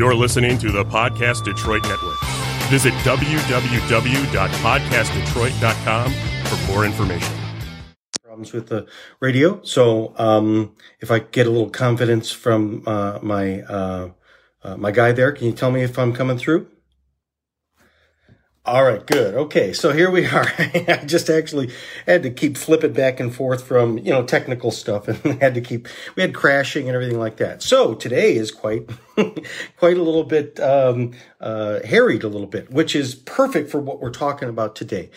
You're listening to the Podcast Detroit Network. Visit www.podcastdetroit.com for more information. Problems with the radio. So um, if I get a little confidence from uh, my uh, uh, my guy there, can you tell me if I'm coming through? All right, good. Okay, so here we are. I just actually had to keep flipping back and forth from, you know, technical stuff and had to keep, we had crashing and everything like that. So today is quite, quite a little bit, um, uh, harried a little bit, which is perfect for what we're talking about today.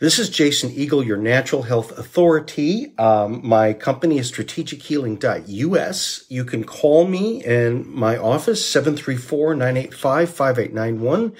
This is Jason Eagle, your natural health authority. Um, my company is strategichealing.us. You can call me in my office, 734 985 5891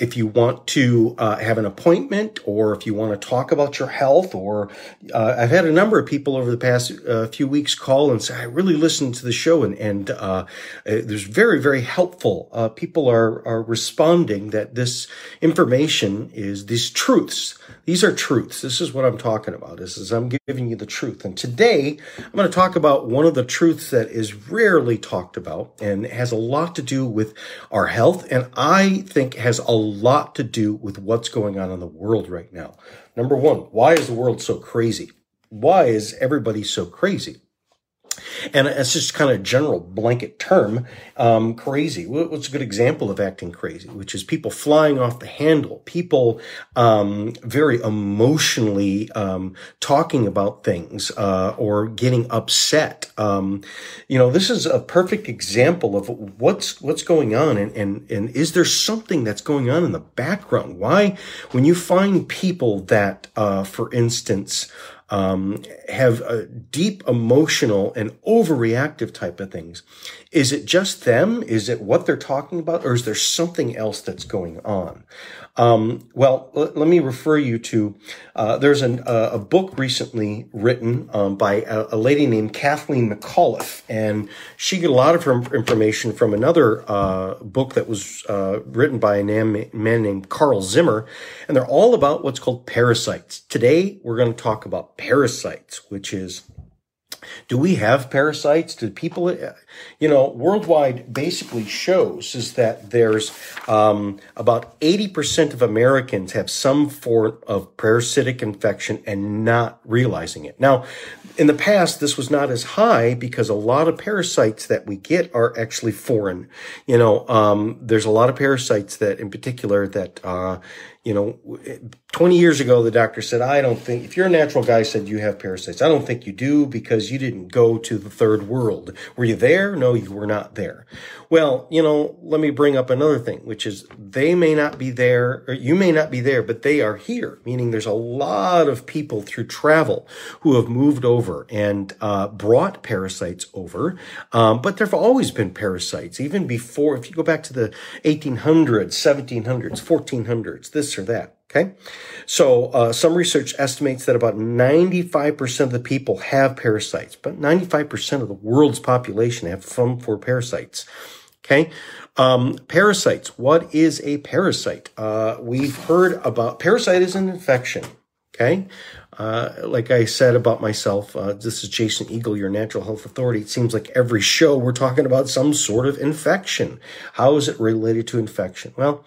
if you want to uh, have an appointment or if you want to talk about your health or uh, i've had a number of people over the past uh, few weeks call and say i really listened to the show and, and uh, there's very very helpful uh, people are, are responding that this information is these truths these are truths this is what i'm talking about this is i'm giving you the truth and today i'm going to talk about one of the truths that is rarely talked about and has a lot to do with our health and i think has a lot to do with what's going on in the world right now. Number one, why is the world so crazy? Why is everybody so crazy? And it's just kind of a general blanket term, um, crazy. What's a good example of acting crazy? Which is people flying off the handle, people um, very emotionally um, talking about things uh, or getting upset. Um, you know, this is a perfect example of what's what's going on, and and and is there something that's going on in the background? Why, when you find people that, uh, for instance, um, have a deep emotional and overreactive type of things. Is it just them? Is it what they're talking about? Or is there something else that's going on? Um, well, l- let me refer you to uh, there's an, uh, a book recently written um, by a, a, lady named Kathleen McAuliffe, and she got a lot of her information from another uh, book that was uh, written by a man, man named Carl Zimmer, and they're all about what's called parasites. Today, we're going to talk about parasites, which is do we have parasites? Do people, you know, worldwide basically shows is that there's um, about 80% of Americans have some form of parasitic infection and not realizing it. Now, in the past, this was not as high because a lot of parasites that we get are actually foreign. You know, um, there's a lot of parasites that, in particular, that uh, you know, 20 years ago, the doctor said, I don't think, if you're a natural guy, said you have parasites. I don't think you do because you didn't go to the third world. Were you there? No, you were not there. Well, you know, let me bring up another thing, which is they may not be there, or you may not be there, but they are here, meaning there's a lot of people through travel who have moved over and uh, brought parasites over. Um, but there have always been parasites, even before, if you go back to the 1800s, 1700s, 1400s, this or that. Okay. So, uh, some research estimates that about 95% of the people have parasites, but 95% of the world's population have some for parasites. Okay. Um, parasites. What is a parasite? Uh, we've heard about parasite is an infection. Okay. Uh, like I said about myself, uh, this is Jason Eagle, your natural health authority. It seems like every show we're talking about some sort of infection. How is it related to infection? Well,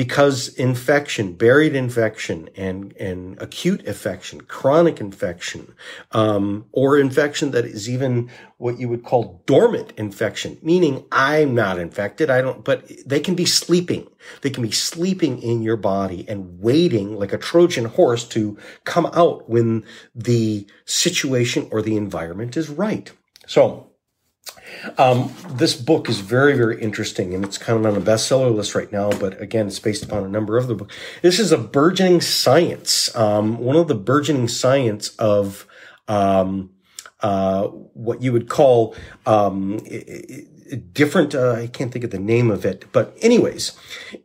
because infection, buried infection, and and acute infection, chronic infection, um, or infection that is even what you would call dormant infection, meaning I'm not infected, I don't, but they can be sleeping. They can be sleeping in your body and waiting like a Trojan horse to come out when the situation or the environment is right. So um, this book is very, very interesting, and it's kind of on a bestseller list right now. But again, it's based upon a number of the books. This is a burgeoning science, um, one of the burgeoning science of um, uh, what you would call um, different. Uh, I can't think of the name of it, but anyways,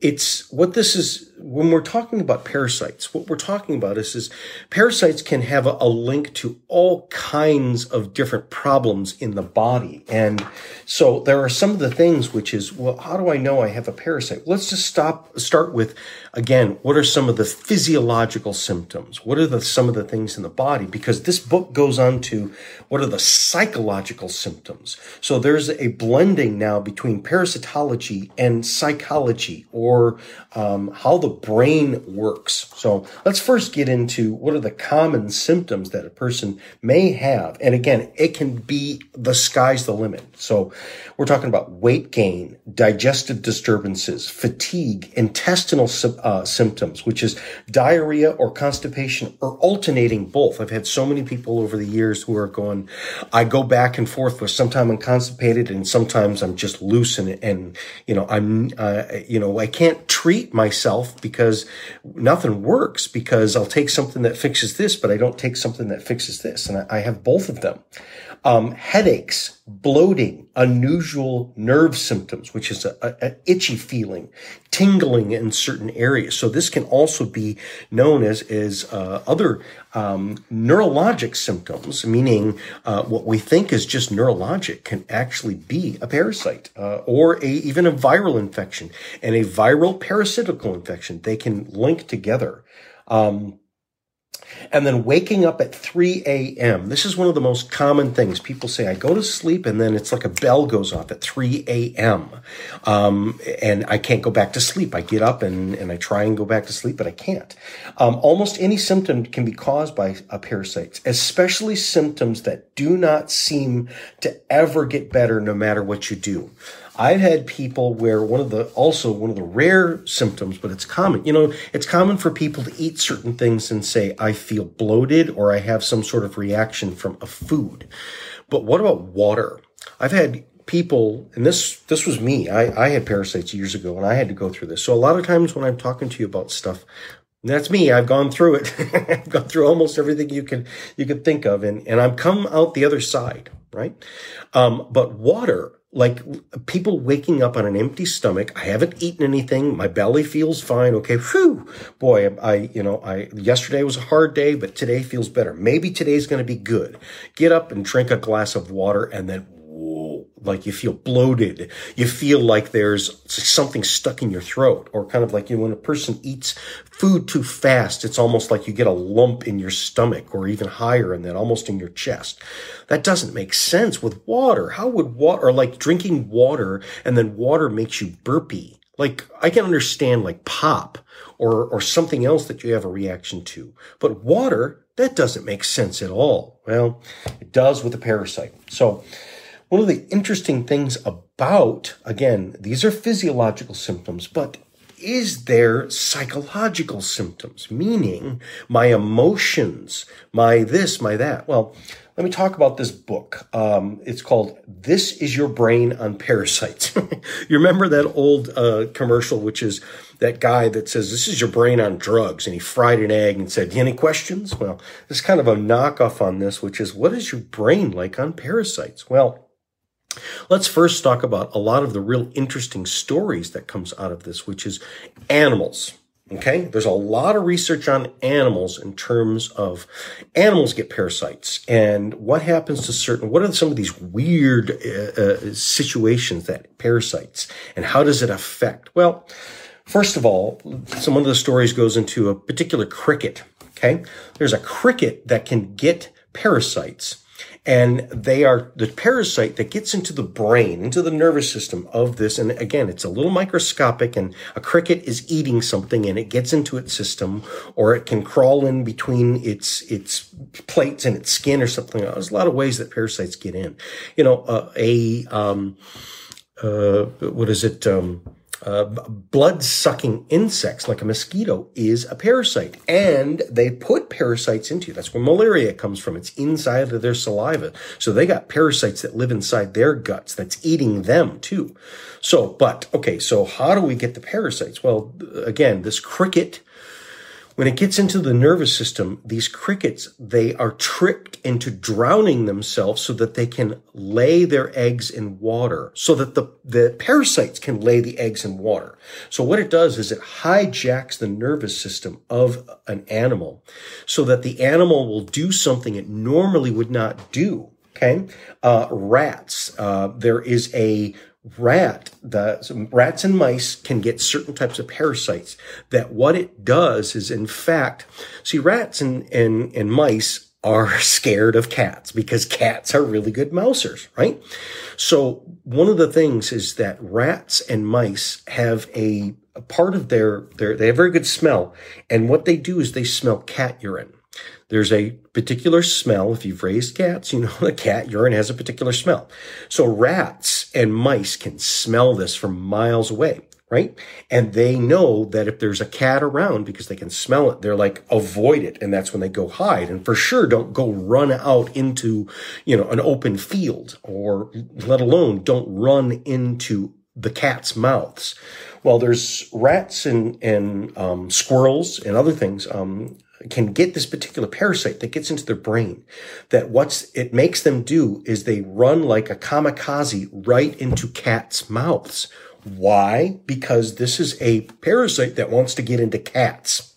it's what this is when we're talking about parasites, what we're talking about is, is parasites can have a, a link to all kinds of different problems in the body. And so there are some of the things which is, well, how do I know I have a parasite? Let's just stop, start with, again, what are some of the physiological symptoms? What are the, some of the things in the body? Because this book goes on to what are the psychological symptoms? So there's a blending now between parasitology and psychology or um, how the brain works. So let's first get into what are the common symptoms that a person may have. And again, it can be the sky's the limit. So we're talking about weight gain, digestive disturbances, fatigue, intestinal uh, symptoms, which is diarrhea or constipation or alternating both. I've had so many people over the years who are going, I go back and forth with sometimes I'm constipated and sometimes I'm just loose and, and you know, I'm, uh, you know, I can't treat myself because nothing works because I'll take something that fixes this, but I don't take something that fixes this. And I, have both of them. Um, headaches, bloating, unusual nerve symptoms, which is a, a, a, itchy feeling, tingling in certain areas. So this can also be known as as uh, other um, neurologic symptoms, meaning uh, what we think is just neurologic can actually be a parasite uh, or a, even a viral infection and a viral parasitical infection. They can link together. Um, and then waking up at 3 a.m. This is one of the most common things. People say, I go to sleep and then it's like a bell goes off at 3 a.m. Um, and I can't go back to sleep. I get up and, and I try and go back to sleep, but I can't. Um, almost any symptom can be caused by a parasite, especially symptoms that do not seem to ever get better no matter what you do. I've had people where one of the, also one of the rare symptoms, but it's common, you know, it's common for people to eat certain things and say, I feel bloated or I have some sort of reaction from a food. But what about water? I've had people, and this, this was me. I, I had parasites years ago and I had to go through this. So a lot of times when I'm talking to you about stuff, that's me. I've gone through it. I've gone through almost everything you can, you can think of. And, and I've come out the other side, right? Um, but water, like people waking up on an empty stomach. I haven't eaten anything. My belly feels fine. Okay. Whew. Boy, I, you know, I, yesterday was a hard day, but today feels better. Maybe today's going to be good. Get up and drink a glass of water and then like you feel bloated. You feel like there's something stuck in your throat or kind of like, you know, when a person eats food too fast, it's almost like you get a lump in your stomach or even higher and then almost in your chest. That doesn't make sense with water. How would water, or like drinking water and then water makes you burpy? Like I can understand like pop or, or something else that you have a reaction to, but water, that doesn't make sense at all. Well, it does with a parasite. So, one of the interesting things about, again, these are physiological symptoms, but is there psychological symptoms? Meaning my emotions, my this, my that. Well, let me talk about this book. Um, it's called This Is Your Brain on Parasites. you remember that old uh, commercial, which is that guy that says, This is your brain on drugs. And he fried an egg and said, Any questions? Well, there's kind of a knockoff on this, which is, What is your brain like on parasites? Well, Let's first talk about a lot of the real interesting stories that comes out of this, which is animals. Okay, there's a lot of research on animals in terms of animals get parasites and what happens to certain, what are some of these weird uh, uh, situations that parasites and how does it affect? Well, first of all, some of the stories goes into a particular cricket. Okay, there's a cricket that can get parasites and they are the parasite that gets into the brain, into the nervous system of this. And again, it's a little microscopic and a cricket is eating something and it gets into its system or it can crawl in between its, its plates and its skin or something. There's a lot of ways that parasites get in. You know, uh, a, um, uh, what is it? Um, uh, blood sucking insects like a mosquito is a parasite and they put parasites into you. That's where malaria comes from. It's inside of their saliva. So they got parasites that live inside their guts that's eating them too. So, but okay, so how do we get the parasites? Well, again, this cricket When it gets into the nervous system, these crickets, they are tricked into drowning themselves so that they can lay their eggs in water, so that the, the parasites can lay the eggs in water. So what it does is it hijacks the nervous system of an animal so that the animal will do something it normally would not do. Okay. Uh, rats, uh, there is a rat, the rats and mice can get certain types of parasites that what it does is in fact, see rats and, and, and mice are scared of cats because cats are really good mousers, right? So one of the things is that rats and mice have a, a part of their, their, they have very good smell. And what they do is they smell cat urine. There's a particular smell. If you've raised cats, you know the cat urine has a particular smell. So rats and mice can smell this from miles away, right? And they know that if there's a cat around because they can smell it, they're like, avoid it. And that's when they go hide. And for sure, don't go run out into, you know, an open field or let alone don't run into the cat's mouths. Well, there's rats and, and um, squirrels and other things. Um, can get this particular parasite that gets into their brain that what's it makes them do is they run like a kamikaze right into cats' mouths. Why? Because this is a parasite that wants to get into cats.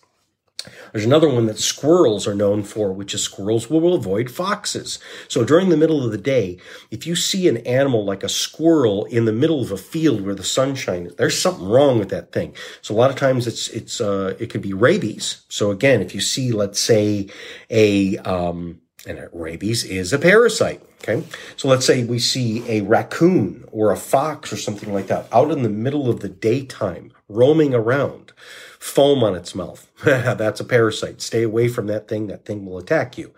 There's another one that squirrels are known for, which is squirrels will avoid foxes. So during the middle of the day, if you see an animal like a squirrel in the middle of a field where the sunshine is, there's something wrong with that thing. So a lot of times it's, it's, uh, it could be rabies. So again, if you see, let's say a, um, and rabies is a parasite. Okay. So let's say we see a raccoon or a fox or something like that out in the middle of the daytime roaming around foam on its mouth. That's a parasite. Stay away from that thing. That thing will attack you.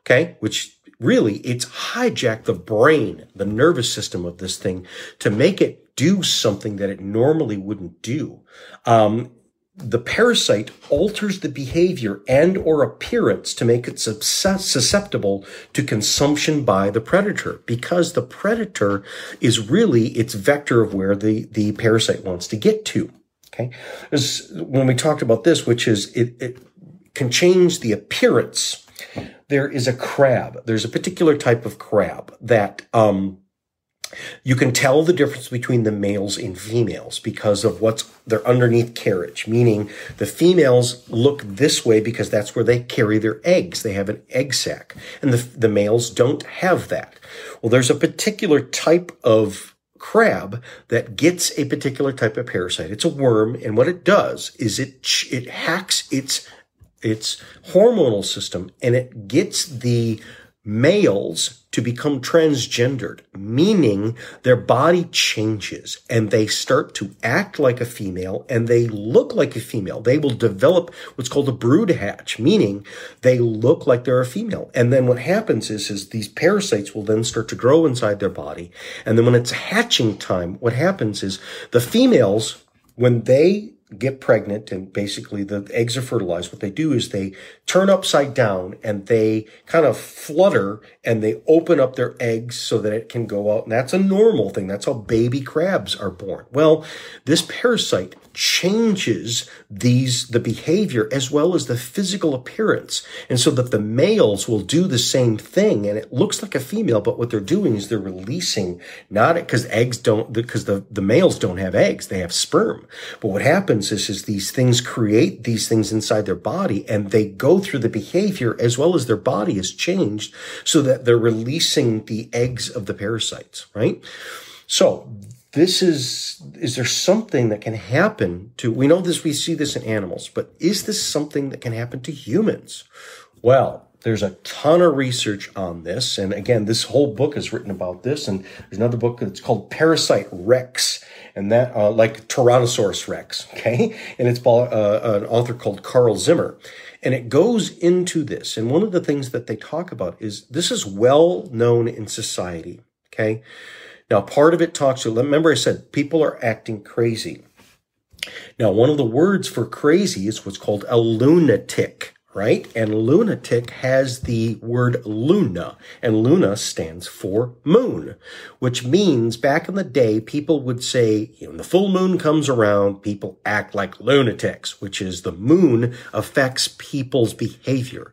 Okay. Which really, it's hijacked the brain, the nervous system of this thing to make it do something that it normally wouldn't do. Um, the parasite alters the behavior and or appearance to make it susceptible to consumption by the predator because the predator is really its vector of where the, the parasite wants to get to. Okay. There's, when we talked about this, which is it, it can change the appearance. There is a crab. There's a particular type of crab that, um, you can tell the difference between the males and females because of what's their underneath carriage, meaning the females look this way because that's where they carry their eggs. They have an egg sac and the, the males don't have that. Well, there's a particular type of crab that gets a particular type of parasite. It's a worm, and what it does is it it hacks its its hormonal system and it gets the males to become transgendered, meaning their body changes and they start to act like a female and they look like a female. They will develop what's called a brood hatch, meaning they look like they're a female. And then what happens is, is these parasites will then start to grow inside their body. And then when it's hatching time, what happens is the females, when they get pregnant and basically the eggs are fertilized, what they do is they turn upside down and they kind of flutter and they open up their eggs so that it can go out. And that's a normal thing. That's how baby crabs are born. Well, this parasite changes these, the behavior as well as the physical appearance. And so that the males will do the same thing and it looks like a female, but what they're doing is they're releasing not because eggs don't, because the, the males don't have eggs, they have sperm. But what happens is, is these things create these things inside their body and they go through the behavior as well as their body is changed so that they're releasing the eggs of the parasites, right? So this is is there something that can happen to we know this we see this in animals but is this something that can happen to humans? Well there's a ton of research on this and again this whole book is written about this and there's another book that's called parasite rex and that uh, like tyrannosaurus rex okay? And it's by uh, an author called carl zimmer. And it goes into this and one of the things that they talk about is this is well known in society okay now, part of it talks to, remember I said people are acting crazy. Now, one of the words for crazy is what's called a lunatic, right? And lunatic has the word luna, and luna stands for moon, which means back in the day, people would say, when the full moon comes around, people act like lunatics, which is the moon affects people's behavior.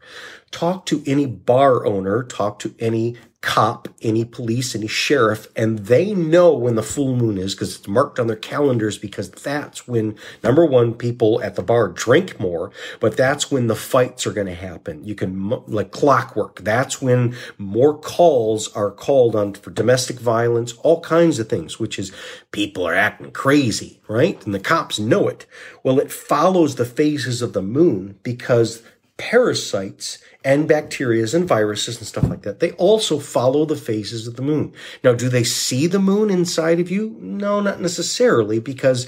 Talk to any bar owner, talk to any cop, any police, any sheriff, and they know when the full moon is because it's marked on their calendars because that's when, number one, people at the bar drink more, but that's when the fights are going to happen. You can, like clockwork, that's when more calls are called on for domestic violence, all kinds of things, which is people are acting crazy, right? And the cops know it. Well, it follows the phases of the moon because parasites and bacteria and viruses and stuff like that, they also follow the phases of the moon. Now, do they see the moon inside of you? No, not necessarily, because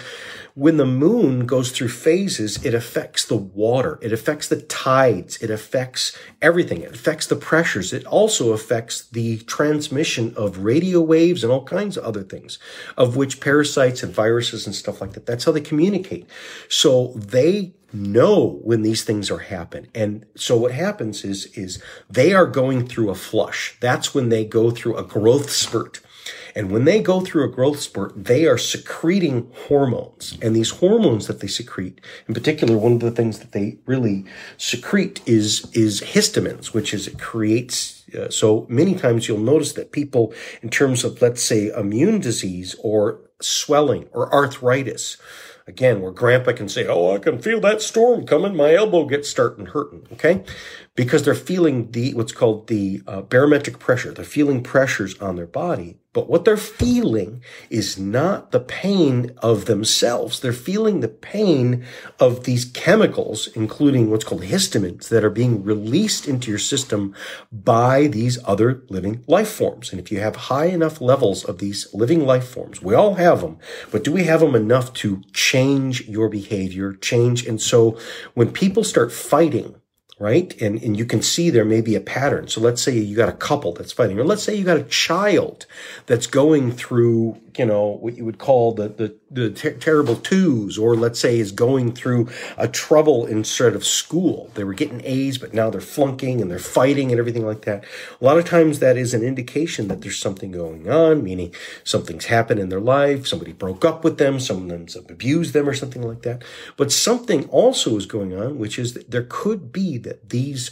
when the moon goes through phases, it affects the water, it affects the tides, it affects everything, it affects the pressures, it also affects the transmission of radio waves and all kinds of other things, of which parasites and viruses and stuff like that, that's how they communicate. So they know when these things are happen. And so what happens is, they are going through a flush. That's when they go through a growth spurt. And when they go through a growth spurt, they are secreting hormones. And these hormones that they secrete, in particular, one of the things that they really secrete is, is histamines, which is it creates uh, so many times you'll notice that people, in terms of, let's say, immune disease or swelling or arthritis, Again, where grandpa can say, Oh, I can feel that storm coming. My elbow gets starting hurting. Okay. Because they're feeling the, what's called the uh, barometric pressure. They're feeling pressures on their body but what they're feeling is not the pain of themselves. They're feeling the pain of these chemicals, including what's called histamines that are being released into your system by these other living life forms. And if you have high enough levels of these living life forms, we all have them, but do we have them enough to change your behavior, change? And so when people start fighting, right? And, and you can see there may be a pattern. So let's say you got a couple that's fighting, or let's say you got a child that's going through, you know, what you would call the, the, the ter- terrible twos, or let's say is going through a trouble instead of school. They were getting A's, but now they're flunking and they're fighting and everything like that. A lot of times that is an indication that there's something going on, meaning something's happened in their life. Somebody broke up with them. Someone's abused them or something like that. But something also is going on, which is that there could be that these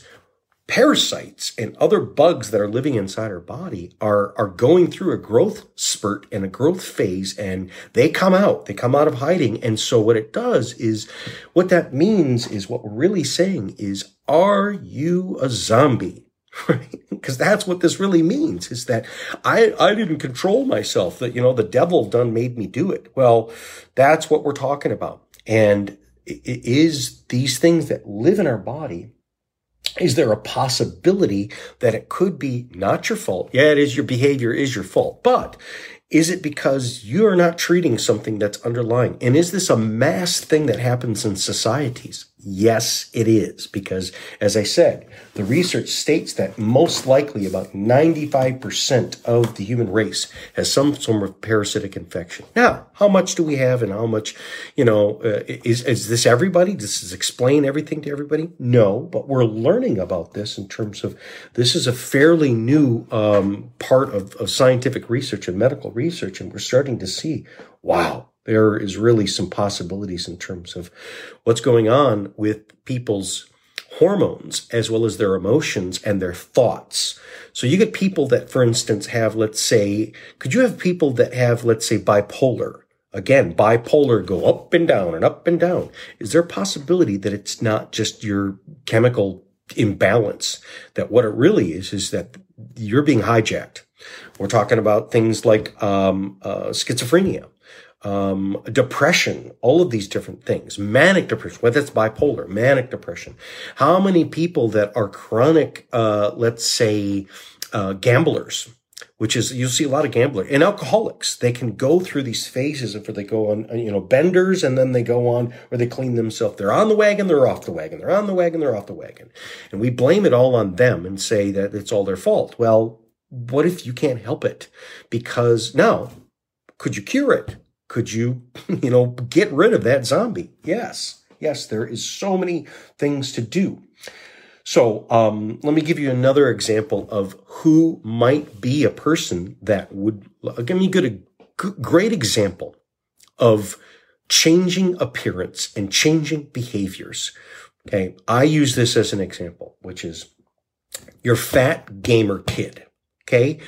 parasites and other bugs that are living inside our body are, are going through a growth spurt and a growth phase and they come out, they come out of hiding. And so what it does is what that means is what we're really saying is, are you a zombie? Right? Because that's what this really means is that I, I didn't control myself, that, you know, the devil done made me do it. Well, that's what we're talking about. And it is these things that live in our body is there a possibility that it could be not your fault? Yeah, it is your behavior is your fault, but is it because you are not treating something that's underlying? And is this a mass thing that happens in societies? Yes, it is. Because as I said, the research states that most likely about 95% of the human race has some form of parasitic infection. Now, how much do we have and how much, you know, uh, is, is this everybody? Does this explain everything to everybody? No, but we're learning about this in terms of this is a fairly new um, part of, of scientific research and medical research. And we're starting to see, wow, there is really some possibilities in terms of what's going on with people's hormones as well as their emotions and their thoughts. So you get people that, for instance, have, let's say, could you have people that have, let's say, bipolar? Again, bipolar go up and down and up and down. Is there a possibility that it's not just your chemical imbalance? That what it really is, is that you're being hijacked. We're talking about things like um, uh, schizophrenia um, depression, all of these different things, manic depression, whether it's bipolar, manic depression. How many people that are chronic, uh, let's say, uh, gamblers, which is you'll see a lot of gamblers and alcoholics. They can go through these phases where they go on, you know, benders and then they go on where they clean themselves. They're on the wagon, they're off the wagon. They're on the wagon, they're off the wagon. And we blame it all on them and say that it's all their fault. Well, what if you can't help it? Because now, could you cure it? Could you, you know, get rid of that zombie? Yes. Yes, there is so many things to do. So um, let me give you another example of who might be a person that would give me good, a great example of changing appearance and changing behaviors. Okay. I use this as an example, which is your fat gamer kid. Okay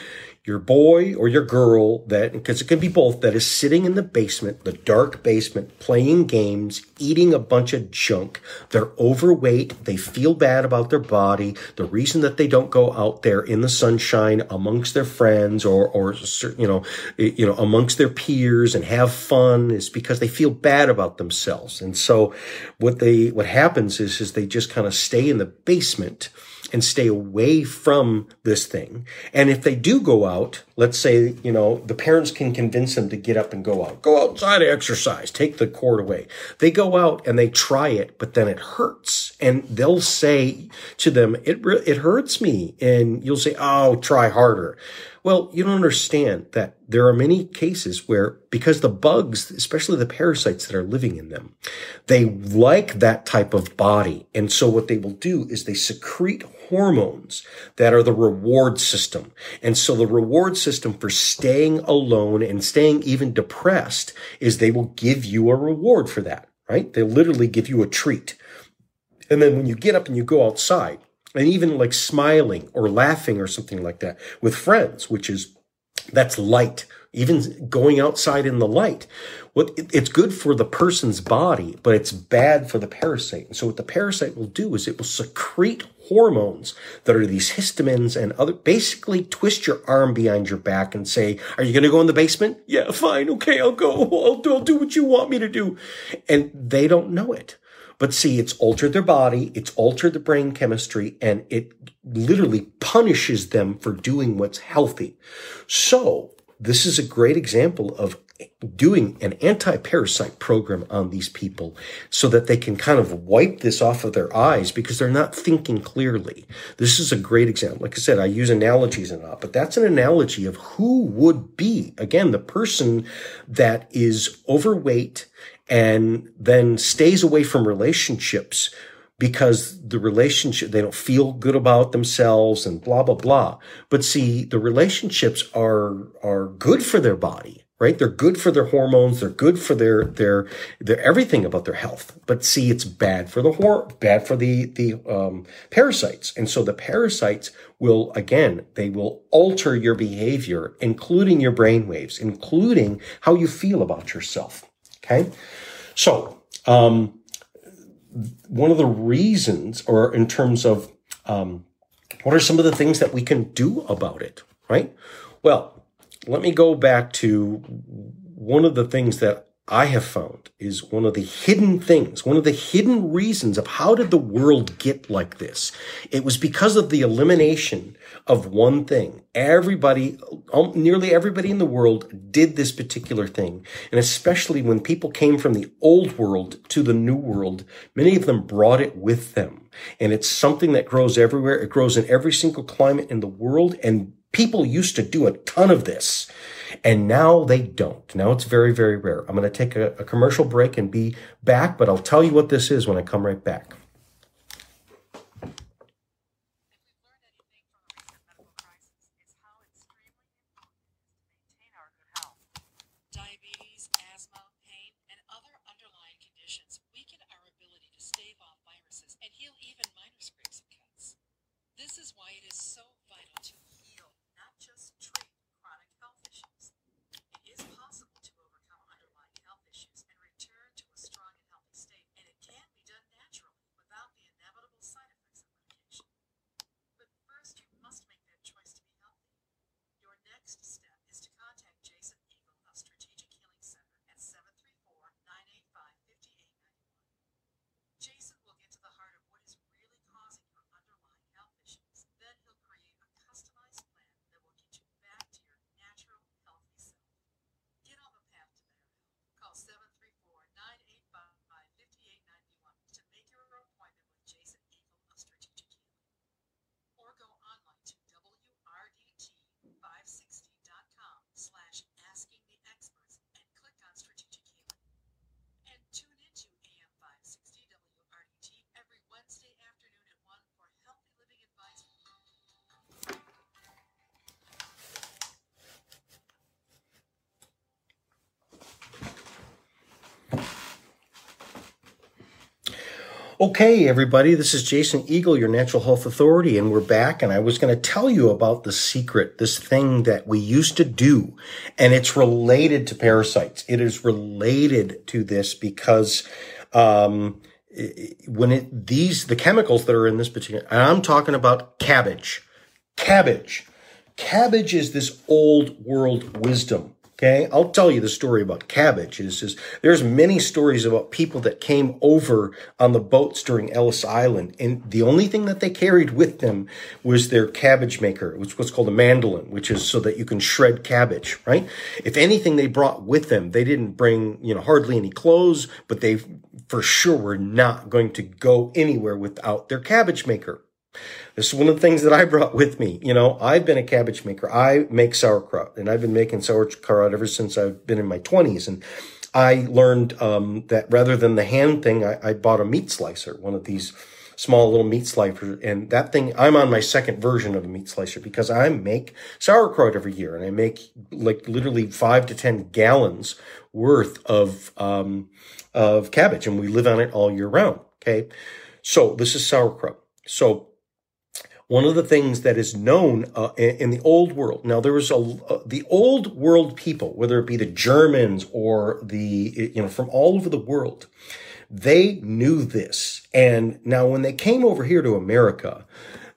your boy or your girl that, because it can be both, that is sitting in the basement, the dark basement, playing games, eating a bunch of junk. They're overweight. They feel bad about their body. The reason that they don't go out there in the sunshine amongst their friends or, or, you know, you know, amongst their peers and have fun is because they feel bad about themselves. And so what they, what happens is, is they just kind of stay in the basement and stay away from this thing. And if they do go out, let's say, you know, the parents can convince them to get up and go out, go outside, exercise, take the cord away. They go out and they try it, but then it hurts. And they'll say to them, it, it hurts me. And you'll say, oh, try harder. Well, you don't understand that there are many cases where, because the bugs, especially the parasites that are living in them, they like that type of body. And so what they will do is they secrete hormones that are the reward system. And so the reward system for staying alone and staying even depressed is they will give you a reward for that, right? They literally give you a treat. And then when you get up and you go outside, and even like smiling or laughing or something like that with friends, which is that's light. Even going outside in the light, what it's good for the person's body, but it's bad for the parasite. And so what the parasite will do is it will secrete hormones that are these histamines and other, basically twist your arm behind your back and say, are you going to go in the basement? Yeah, fine. Okay. I'll go. I'll, I'll do what you want me to do. And they don't know it. But see, it's altered their body, it's altered the brain chemistry, and it literally punishes them for doing what's healthy. So this is a great example of doing an anti-parasite program on these people so that they can kind of wipe this off of their eyes because they're not thinking clearly. This is a great example. Like I said, I use analogies a lot, but that's an analogy of who would be, again, the person that is overweight and then stays away from relationships because the relationship, they don't feel good about themselves and blah, blah, blah. But see, the relationships are, are good for their body, right? They're good for their hormones. They're good for their, their, their everything about their health. But see, it's bad for the hor, bad for the, the, um, parasites. And so the parasites will, again, they will alter your behavior, including your brain waves, including how you feel about yourself. Okay. So, um, one of the reasons, or in terms of um, what are some of the things that we can do about it, right? Well, let me go back to one of the things that I have found is one of the hidden things, one of the hidden reasons of how did the world get like this? It was because of the elimination of one thing. Everybody, um, nearly everybody in the world did this particular thing. And especially when people came from the old world to the new world, many of them brought it with them. And it's something that grows everywhere. It grows in every single climate in the world. And people used to do a ton of this. And now they don't. Now it's very, very rare. I'm going to take a, a commercial break and be back, but I'll tell you what this is when I come right back. Jason will get to the heart of what is really causing your underlying health issues. Then he'll create Okay, everybody, this is Jason Eagle, your natural health authority, and we're back. And I was going to tell you about the secret, this thing that we used to do, and it's related to parasites. It is related to this because, um, when it, these, the chemicals that are in this particular, I'm talking about cabbage, cabbage. Cabbage is this old world wisdom Okay, I'll tell you the story about cabbage. Is, there's many stories about people that came over on the boats during Ellis Island, and the only thing that they carried with them was their cabbage maker, which what's called a mandolin, which is so that you can shred cabbage. Right? If anything they brought with them, they didn't bring you know hardly any clothes, but they for sure were not going to go anywhere without their cabbage maker. This is one of the things that I brought with me. You know, I've been a cabbage maker. I make sauerkraut and I've been making sauerkraut ever since I've been in my twenties. And I learned, um, that rather than the hand thing, I, I bought a meat slicer, one of these small little meat slicers. And that thing, I'm on my second version of a meat slicer because I make sauerkraut every year and I make like literally five to 10 gallons worth of, um, of cabbage and we live on it all year round. Okay. So this is sauerkraut. So one of the things that is known uh, in the old world. Now, there was a uh, the old world people, whether it be the Germans or the you know from all over the world, they knew this. And now, when they came over here to America,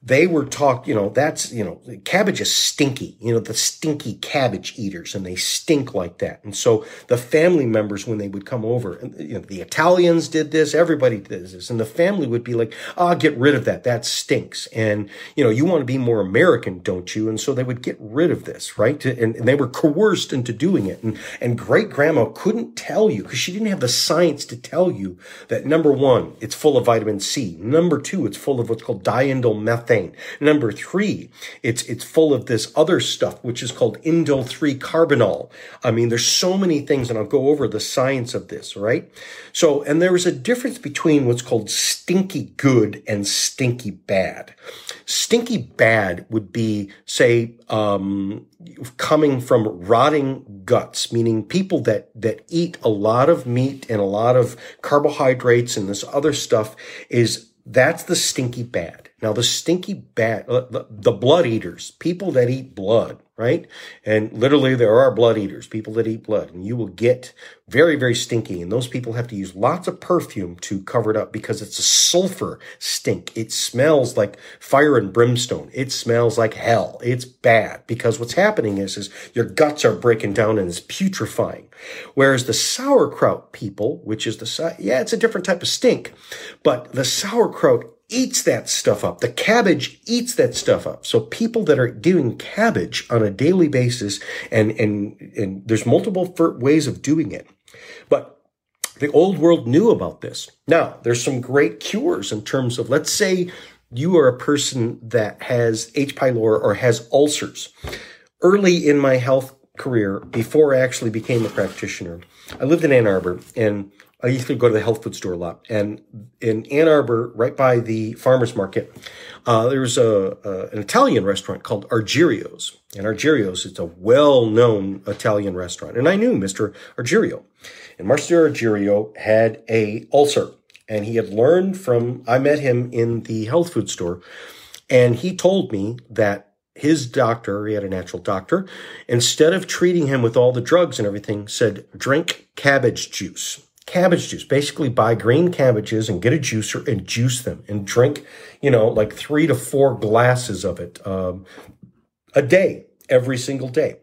they were talk, you know, that's, you know, cabbage is stinky, you know, the stinky cabbage eaters and they stink like that. And so the family members, when they would come over and, you know, the Italians did this, everybody did this. And the family would be like, ah, oh, get rid of that. That stinks. And, you know, you want to be more American, don't you? And so they would get rid of this, right? And, and they were coerced into doing it. And, and great grandma couldn't tell you because she didn't have the science to tell you that number one, it's full of vitamin C. Number two, it's full of what's called diindole methane Number three, it's, it's full of this other stuff, which is called indole 3 carbinol. I mean, there's so many things and I'll go over the science of this, right? So, and there is a difference between what's called stinky good and stinky bad. Stinky bad would be, say, um, coming from rotting guts, meaning people that, that eat a lot of meat and a lot of carbohydrates and this other stuff is that's the stinky bad. Now, the stinky bat, uh, the, the blood eaters, people that eat blood, right? And literally there are blood eaters, people that eat blood, and you will get very, very stinky. And those people have to use lots of perfume to cover it up because it's a sulfur stink. It smells like fire and brimstone. It smells like hell. It's bad because what's happening is, is your guts are breaking down and it's putrefying. Whereas the sauerkraut people, which is the, yeah, it's a different type of stink, but the sauerkraut eats that stuff up. The cabbage eats that stuff up. So people that are doing cabbage on a daily basis, and, and, and there's multiple ways of doing it. But the old world knew about this. Now, there's some great cures in terms of, let's say you are a person that has H. pylori or has ulcers. Early in my health career, before I actually became a practitioner, I lived in Ann Arbor and I used to go to the health food store a lot. And in Ann Arbor, right by the farmer's market, uh, there was a, a, an Italian restaurant called Argiero's. And Argiero's it's a well-known Italian restaurant. And I knew Mr. Argiero. And Mr. Argiero had a ulcer. And he had learned from, I met him in the health food store. And he told me that his doctor, he had a natural doctor, instead of treating him with all the drugs and everything, said, drink cabbage juice cabbage juice. Basically, buy green cabbages and get a juicer and juice them and drink, you know, like three to four glasses of it um, a day, every single day.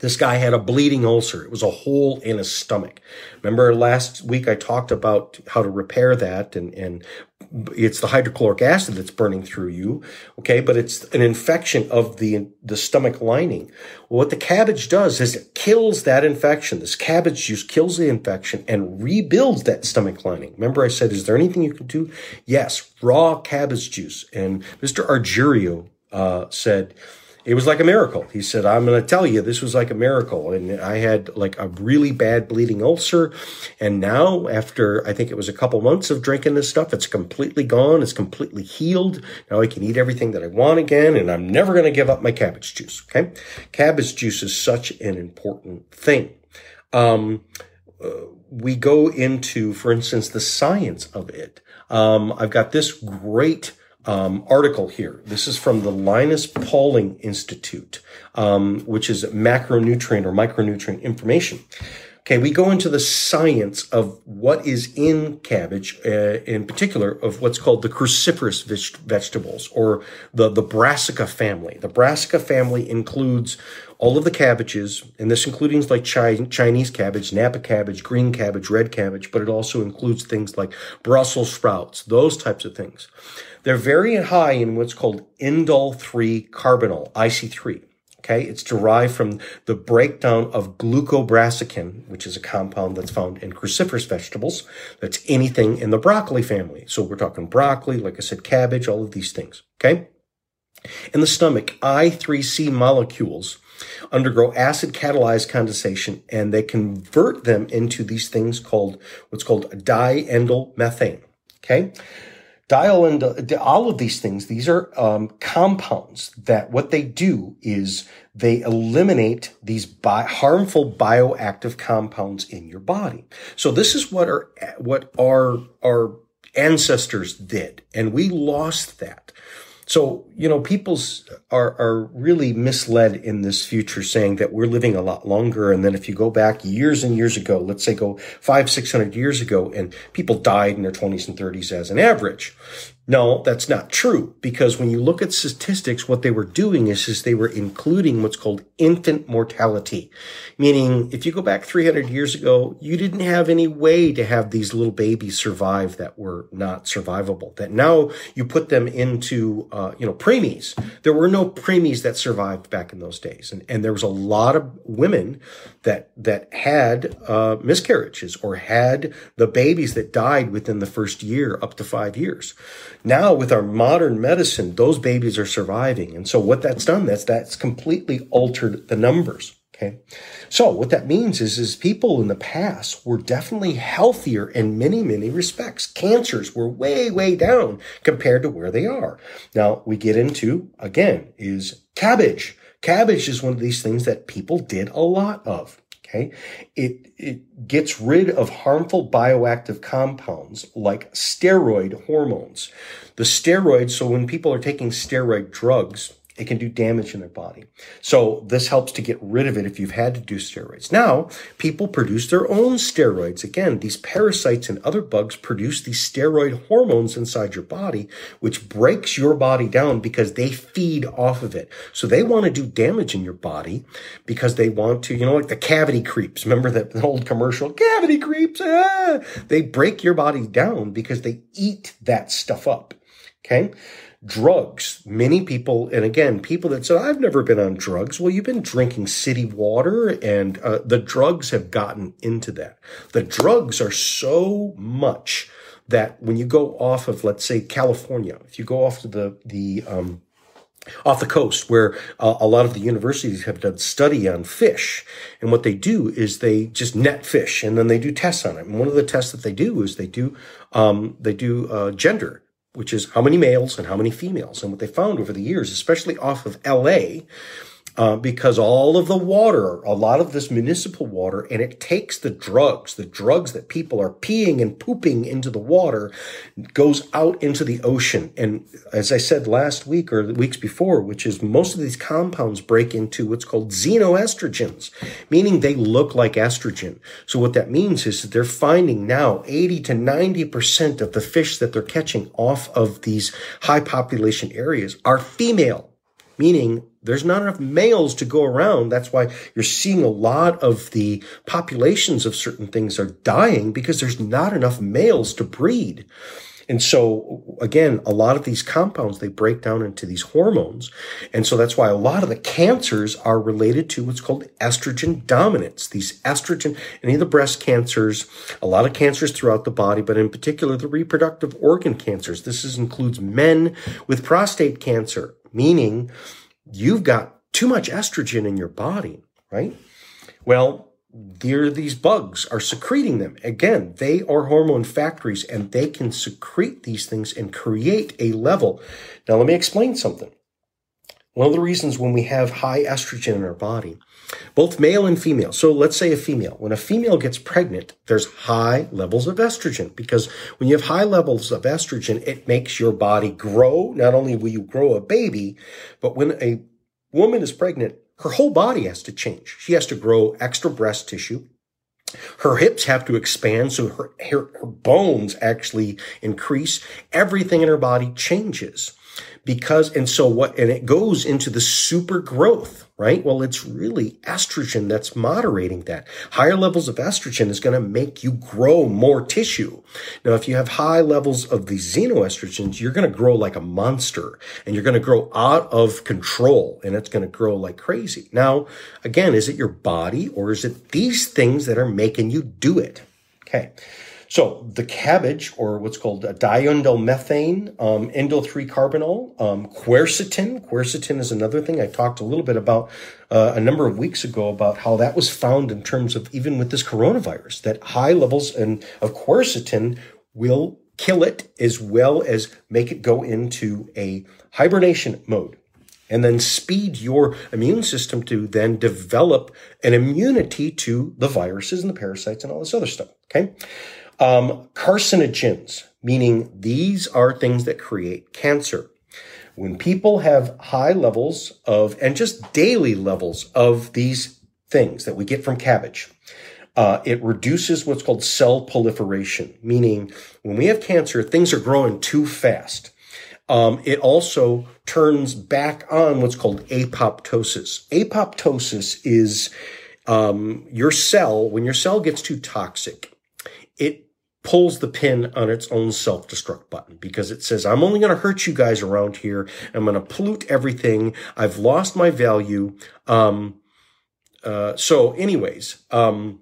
This guy had a bleeding ulcer. It was a hole in his stomach. Remember last week I talked about how to repair that and, and it's the hydrochloric acid that's burning through you. Okay. But it's an infection of the, the stomach lining. what the cabbage does is it kills that infection. This cabbage juice kills the infection and rebuilds that stomach lining. Remember I said, is there anything you can do? Yes. Raw cabbage juice. And Mr. Argiero, uh, said, it was like a miracle. He said, I'm going to tell you, this was like a miracle. And I had like a really bad bleeding ulcer. And now, after I think it was a couple months of drinking this stuff, it's completely gone. It's completely healed. Now I can eat everything that I want again. And I'm never going to give up my cabbage juice. Okay. Cabbage juice is such an important thing. Um, uh, we go into, for instance, the science of it. Um, I've got this great um, article here. This is from the Linus Pauling Institute, um, which is macronutrient or micronutrient information. Okay, we go into the science of what is in cabbage, uh, in particular of what's called the cruciferous vegetables or the, the brassica family. The brassica family includes all of the cabbages, and this includes like Chinese cabbage, Napa cabbage, green cabbage, red cabbage, but it also includes things like Brussels sprouts, those types of things. They're very high in what's called indole 3 carbinol, IC3. Okay, it's derived from the breakdown of glucobrassicin, which is a compound that's found in cruciferous vegetables. That's anything in the broccoli family. So we're talking broccoli, like I said, cabbage, all of these things. Okay. In the stomach, I3C molecules undergo acid catalyzed condensation and they convert them into these things called what's called diindole methane. Okay. Dial and all of these things, these are um, compounds that what they do is they eliminate these bi- harmful bioactive compounds in your body. So this is what our what our our ancestors did, and we lost that. So, you know, people are, are really misled in this future saying that we're living a lot longer. And then if you go back years and years ago, let's say go five, six hundred years ago, and people died in their 20s and 30s as an average. No, that's not true because when you look at statistics, what they were doing is, is they were including what's called infant mortality. Meaning, if you go back 300 years ago, you didn't have any way to have these little babies survive that were not survivable. That now you put them into, uh, you know, preemies. There were no preemies that survived back in those days. And, and there was a lot of women that, that had, uh, miscarriages or had the babies that died within the first year up to five years. Now with our modern medicine, those babies are surviving. And so what that's done, that's, that's completely altered the numbers. Okay. So what that means is, is people in the past were definitely healthier in many, many respects. Cancers were way, way down compared to where they are. Now we get into, again, is cabbage. Cabbage is one of these things that people did a lot of. Okay. It, it gets rid of harmful bioactive compounds like steroid hormones. The steroids, so when people are taking steroid drugs, it can do damage in their body. So this helps to get rid of it if you've had to do steroids. Now, people produce their own steroids. Again, these parasites and other bugs produce these steroid hormones inside your body, which breaks your body down because they feed off of it. So they want to do damage in your body because they want to, you know, like the cavity creeps. Remember that old commercial, cavity creeps? Ah! They break your body down because they eat that stuff up. Okay drugs. Many people, and again, people that say, I've never been on drugs. Well, you've been drinking city water and uh, the drugs have gotten into that. The drugs are so much that when you go off of, let's say, California, if you go off to the, the, um, off the coast where uh, a lot of the universities have done study on fish and what they do is they just net fish and then they do tests on it and one of the tests that they do is they do um, they do uh, gender which is how many males and how many females. And what they found over the years, especially off of LA, uh, because all of the water, a lot of this municipal water, and it takes the drugs, the drugs that people are peeing and pooping into the water, goes out into the ocean. And as I said last week or the weeks before, which is most of these compounds break into what's called xenoestrogens, meaning they look like estrogen. So what that means is that they're finding now 80 to 90% of the fish that they're catching off of these high population areas are female meaning there's not enough males to go around. That's why you're seeing a lot of the populations of certain things are dying because there's not enough males to breed. And so again, a lot of these compounds, they break down into these hormones. And so that's why a lot of the cancers are related to what's called estrogen dominance. These estrogen, any of the breast cancers, a lot of cancers throughout the body, but in particular the reproductive organ cancers. This is, includes men with prostate cancer, meaning you've got too much estrogen in your body, right? Well, there these bugs are secreting them. Again, they are hormone factories and they can secrete these things and create a level. Now, let me explain something. One of the reasons when we have high estrogen in our body both male and female. So let's say a female. When a female gets pregnant, there's high levels of estrogen because when you have high levels of estrogen, it makes your body grow. Not only will you grow a baby, but when a woman is pregnant, her whole body has to change. She has to grow extra breast tissue. Her hips have to expand so her, her, her bones actually increase. Everything in her body changes because, and so what, and it goes into the super growth, right? Well, it's really estrogen that's moderating that. Higher levels of estrogen is going to make you grow more tissue. Now, if you have high levels of the xenoestrogens, you're going to grow like a monster and you're going to grow out of control and it's going to grow like crazy. Now, again, is it your body or is it these things that are making you do it? Okay. So the cabbage, or what's called a diindolylmethane, um, indole 3 carbinol, um, quercetin. Quercetin is another thing I talked a little bit about uh, a number of weeks ago about how that was found in terms of even with this coronavirus, that high levels in, of quercetin will kill it as well as make it go into a hibernation mode and then speed your immune system to then develop an immunity to the viruses and the parasites and all this other stuff. Okay. Um, carcinogens, meaning these are things that create cancer. When people have high levels of, and just daily levels of these things that we get from cabbage, uh, it reduces what's called cell proliferation, meaning when we have cancer, things are growing too fast. Um, it also turns back on what's called apoptosis. Apoptosis is um, your cell, when your cell gets too toxic, pulls the pin on its own self-destruct button because it says, I'm only going to hurt you guys around here. I'm going to pollute everything. I've lost my value. Um, uh, so anyways, um,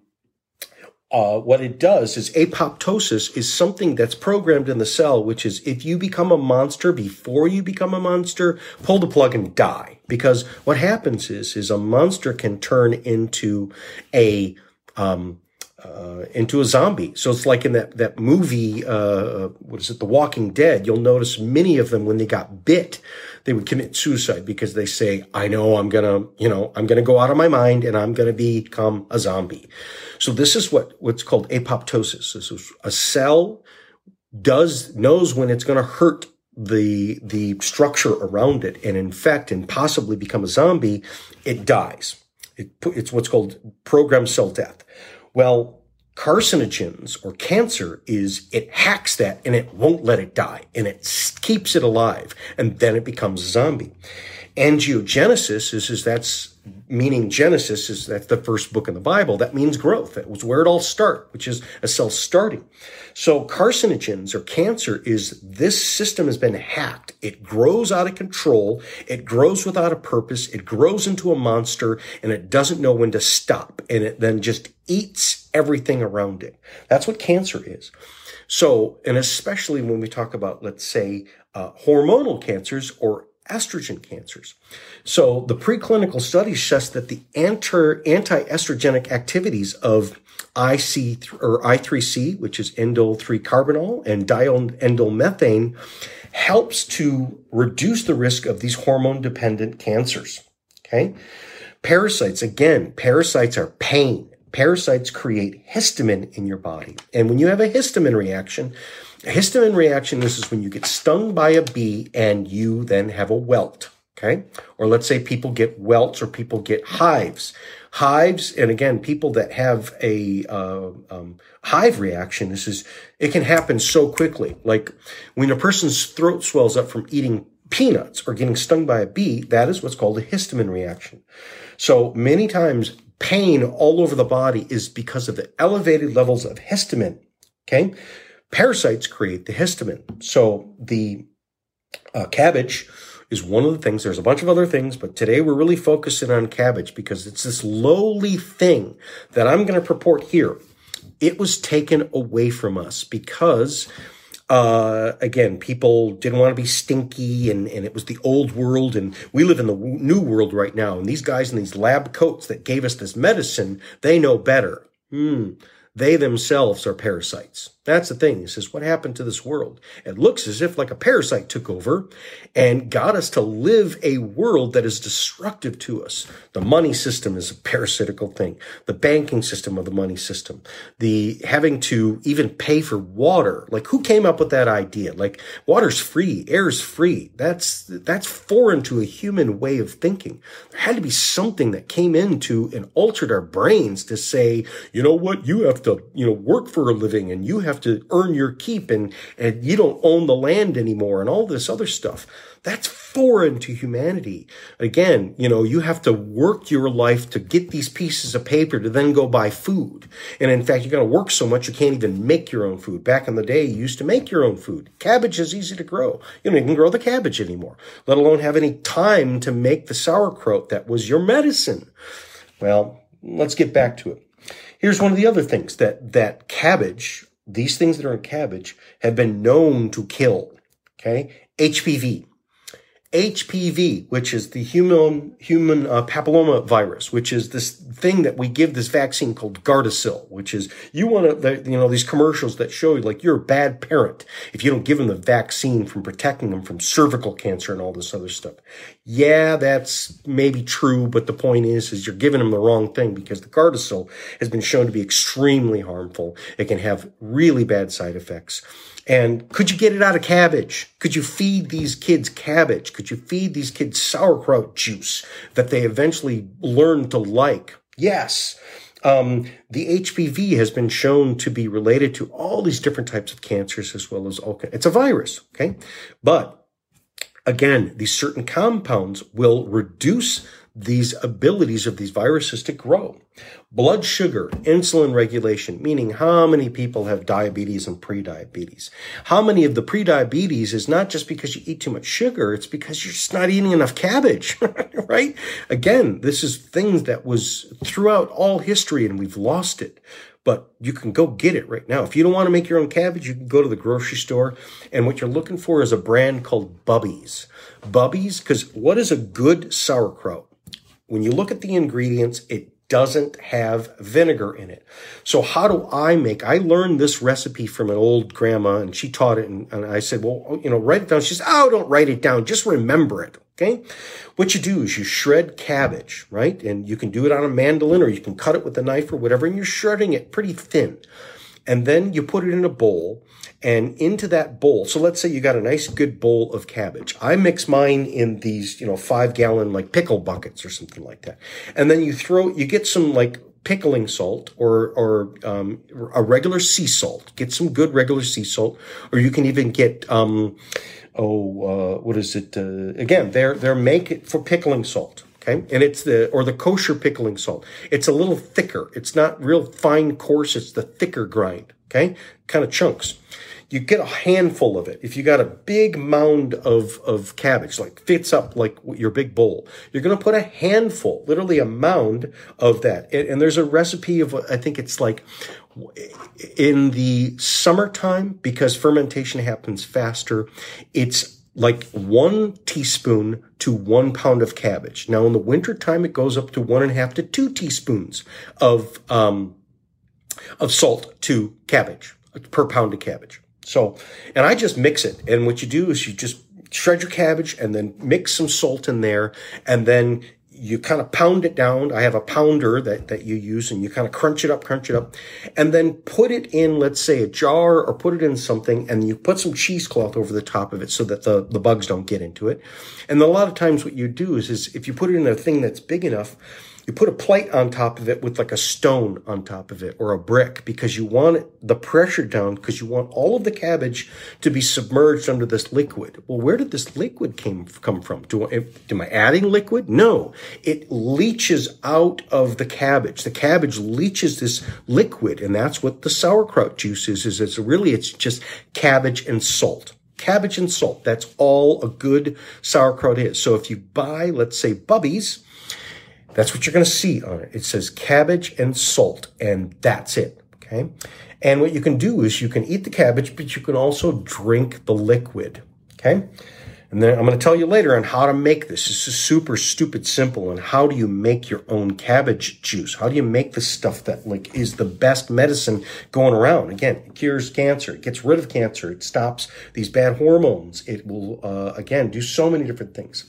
uh, what it does is apoptosis is something that's programmed in the cell, which is if you become a monster before you become a monster, pull the plug and die. Because what happens is, is a monster can turn into a, um, uh, into a zombie. So it's like in that that movie, uh, what is it, The Walking Dead? You'll notice many of them when they got bit, they would commit suicide because they say, "I know I'm gonna, you know, I'm gonna go out of my mind and I'm gonna become a zombie." So this is what what's called apoptosis. This is a cell does knows when it's to hurt the the structure around it and infect and possibly become a zombie. It dies. It, it's what's called programmed cell death. Well, carcinogens or cancer is it hacks that and it won't let it die and it keeps it alive and then it becomes a zombie. Angiogenesis is, is that's meaning Genesis is that's the first book in the Bible. That means growth. That was where it all started, which is a cell starting. So carcinogens or cancer is this system has been hacked. It grows out of control. It grows without a purpose. It grows into a monster and it doesn't know when to stop. And it then just eats everything around it. That's what cancer is. So, and especially when we talk about, let's say, uh, hormonal cancers or estrogen cancers. So the preclinical studies suggest that the anti-estrogenic activities of IC or I3C, which is indole 3 carbinol and diindolylmethane, helps to reduce the risk of these hormone dependent cancers. Okay. Parasites, again, parasites are pain. Parasites create histamine in your body. And when you have a histamine reaction, a histamine reaction, this is when you get stung by a bee and you then have a welt. Okay. Or let's say people get welts or people get hives. Hives, and again, people that have a uh, um, hive reaction, this is, it can happen so quickly. Like when a person's throat swells up from eating peanuts or getting stung by a bee, that is what's called a histamine reaction. So many times pain all over the body is because of the elevated levels of histamine. Okay. Parasites create the histamine. So the uh, cabbage is one of the things. There's a bunch of other things, but today we're really focusing on cabbage because it's this lowly thing that I'm going to purport here. It was taken away from us because uh, again, people didn't want to be stinky and, and it was the old world and we live in the new world right now. And these guys in these lab coats that gave us this medicine, they know better. Hmm. They themselves are parasites. That's the thing. He says, what happened to this world? It looks as if like a parasite took over and got us to live a world that is destructive to us. The money system is a parasitical thing. The banking system of the money system. The having to even pay for water. Like who came up with that idea? Like water's free, air's free. That's, that's foreign to a human way of thinking. There had to be something that came into and altered our brains to say, you know what? You have to, you know, work for a living and you have have to earn your keep and, and you don't own the land anymore and all this other stuff. That's foreign to humanity. Again, you know, you have to work your life to get these pieces of paper to then go buy food. And in fact, you're going to work so much you can't even make your own food. Back in the day, you used to make your own food. Cabbage is easy to grow. You don't even grow the cabbage anymore, let alone have any time to make the sauerkraut that was your medicine. Well, let's get back to it. Here's one of the other things that, that cabbage these things that are in cabbage have been known to kill. Okay. HPV. HPV, which is the human human uh, papilloma virus, which is this thing that we give this vaccine called Gardasil, which is you want to you know these commercials that show you like you're a bad parent if you don't give them the vaccine from protecting them from cervical cancer and all this other stuff. Yeah, that's maybe true, but the point is is you're giving them the wrong thing because the Gardasil has been shown to be extremely harmful. It can have really bad side effects. And could you get it out of cabbage? Could you feed these kids cabbage? Could you feed these kids sauerkraut juice that they eventually learn to like? Yes. Um, the HPV has been shown to be related to all these different types of cancers as well as all. It's a virus, okay? But again, these certain compounds will reduce these abilities of these viruses to grow. Blood sugar, insulin regulation, meaning how many people have diabetes and prediabetes. How many of the prediabetes is not just because you eat too much sugar, it's because you're just not eating enough cabbage, right? Again, this is things that was throughout all history and we've lost it but you can go get it right now. If you don't want to make your own cabbage, you can go to the grocery store. And what you're looking for is a brand called Bubbies. Bubbies, because what is a good sauerkraut? When you look at the ingredients, it doesn't have vinegar in it. So how do I make, I learned this recipe from an old grandma and she taught it. And, and I said, well, you know, write it down. She says, oh, don't write it down. Just remember it. Okay. What you do is you shred cabbage, right? And you can do it on a mandolin or you can cut it with a knife or whatever. And you're shredding it pretty thin. And then you put it in a bowl and into that bowl. So let's say you got a nice good bowl of cabbage. I mix mine in these, you know, five gallon like pickle buckets or something like that. And then you throw, you get some like pickling salt or or um, a regular sea salt. Get some good regular sea salt, or you can even get um, oh uh, what is it? Uh, again, they're they're make it for pickling salt. Okay, and it's the or the kosher pickling salt. It's a little thicker. It's not real fine coarse. It's the thicker grind. Okay, kind of chunks you get a handful of it. If you got a big mound of, of cabbage, like fits up like your big bowl, you're going to put a handful, literally a mound of that. And, and there's a recipe of, I think it's like in the summertime, because fermentation happens faster, it's like one teaspoon to one pound of cabbage. Now in the wintertime, it goes up to one and a half to two teaspoons of, um, of salt to cabbage per pound of cabbage. So, and I just mix it. And what you do is you just shred your cabbage and then mix some salt in there and then you kind of pound it down. I have a pounder that, that you use and you kind of crunch it up, crunch it up, and then put it in, let's say a jar or put it in something and you put some cheesecloth over the top of it so that the, the bugs don't get into it. And a lot of times what you do is, is if you put it in a thing that's big enough, you put a plate on top of it with like a stone on top of it or a brick because you want the pressure down because you want all of the cabbage to be submerged under this liquid. Well, where did this liquid came come from? Do I, am I adding liquid? No, it leaches out of the cabbage. The cabbage leaches this liquid, and that's what the sauerkraut juice is. Is it's really it's just cabbage and salt cabbage and salt. That's all a good sauerkraut is. So if you buy, let's say, Bubbies, that's what you're going to see on it. It says cabbage and salt, and that's it. Okay. And what you can do is you can eat the cabbage, but you can also drink the liquid. Okay. And then I'm going to tell you later on how to make this. This is super stupid simple. And how do you make your own cabbage juice? How do you make the stuff that like is the best medicine going around? Again, it cures cancer. It gets rid of cancer. It stops these bad hormones. It will, uh, again, do so many different things.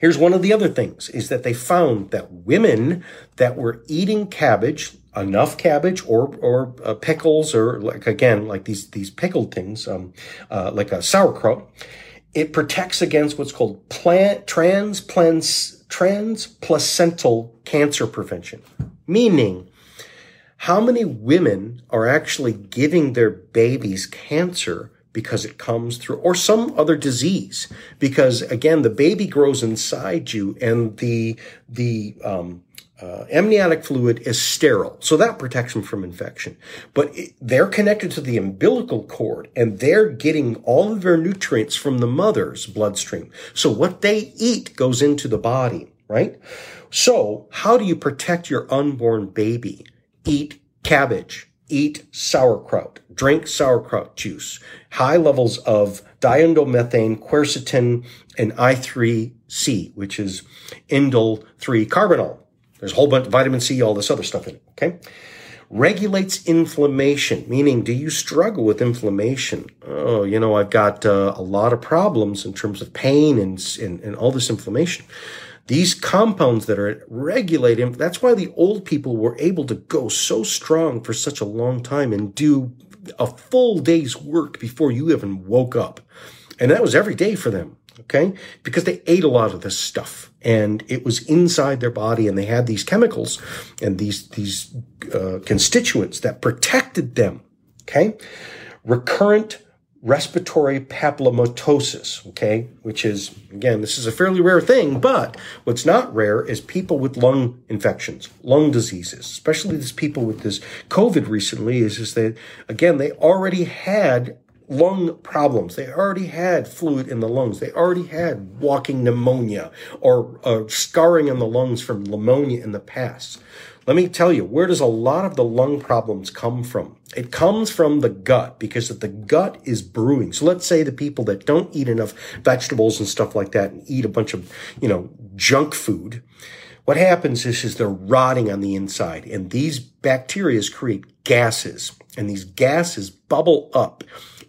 Here's one of the other things is that they found that women that were eating cabbage, enough cabbage or or uh, pickles or like again like these these pickled things, um, uh, like a sauerkraut, it protects against what's called plant transplants transplacental cancer prevention, meaning how many women are actually giving their babies cancer because it comes through, or some other disease. Because again, the baby grows inside you, and the the um, uh, amniotic fluid is sterile, so that protects them from infection. But it, they're connected to the umbilical cord, and they're getting all of their nutrients from the mother's bloodstream. So what they eat goes into the body, right? So how do you protect your unborn baby? Eat cabbage, eat sauerkraut, drink sauerkraut juice, high levels of diindomethane, quercetin, and I3C, which is indole 3 carbinol. There's a whole bunch of vitamin C, all this other stuff in it, okay? Regulates inflammation, meaning do you struggle with inflammation? Oh, you know, I've got uh, a lot of problems in terms of pain and, and, and all this inflammation. These compounds that are regulating, that's why the old people were able to go so strong for such a long time and do a full day's work before you even woke up. And that was every day for them. Okay. Because they ate a lot of this stuff and it was inside their body and they had these chemicals and these, these uh, constituents that protected them. Okay. Recurrent respiratory papillomatosis, okay, which is, again, this is a fairly rare thing, but what's not rare is people with lung infections, lung diseases, especially these people with this COVID recently, is, is that, again, they already had lung problems. They already had fluid in the lungs. They already had walking pneumonia or uh, scarring in the lungs from pneumonia in the past. Let me tell you, where does a lot of the lung problems come from? It comes from the gut because the gut is brewing. So let's say the people that don't eat enough vegetables and stuff like that and eat a bunch of, you know, junk food. What happens is, is they're rotting on the inside and these bacteria create gases and these gases bubble up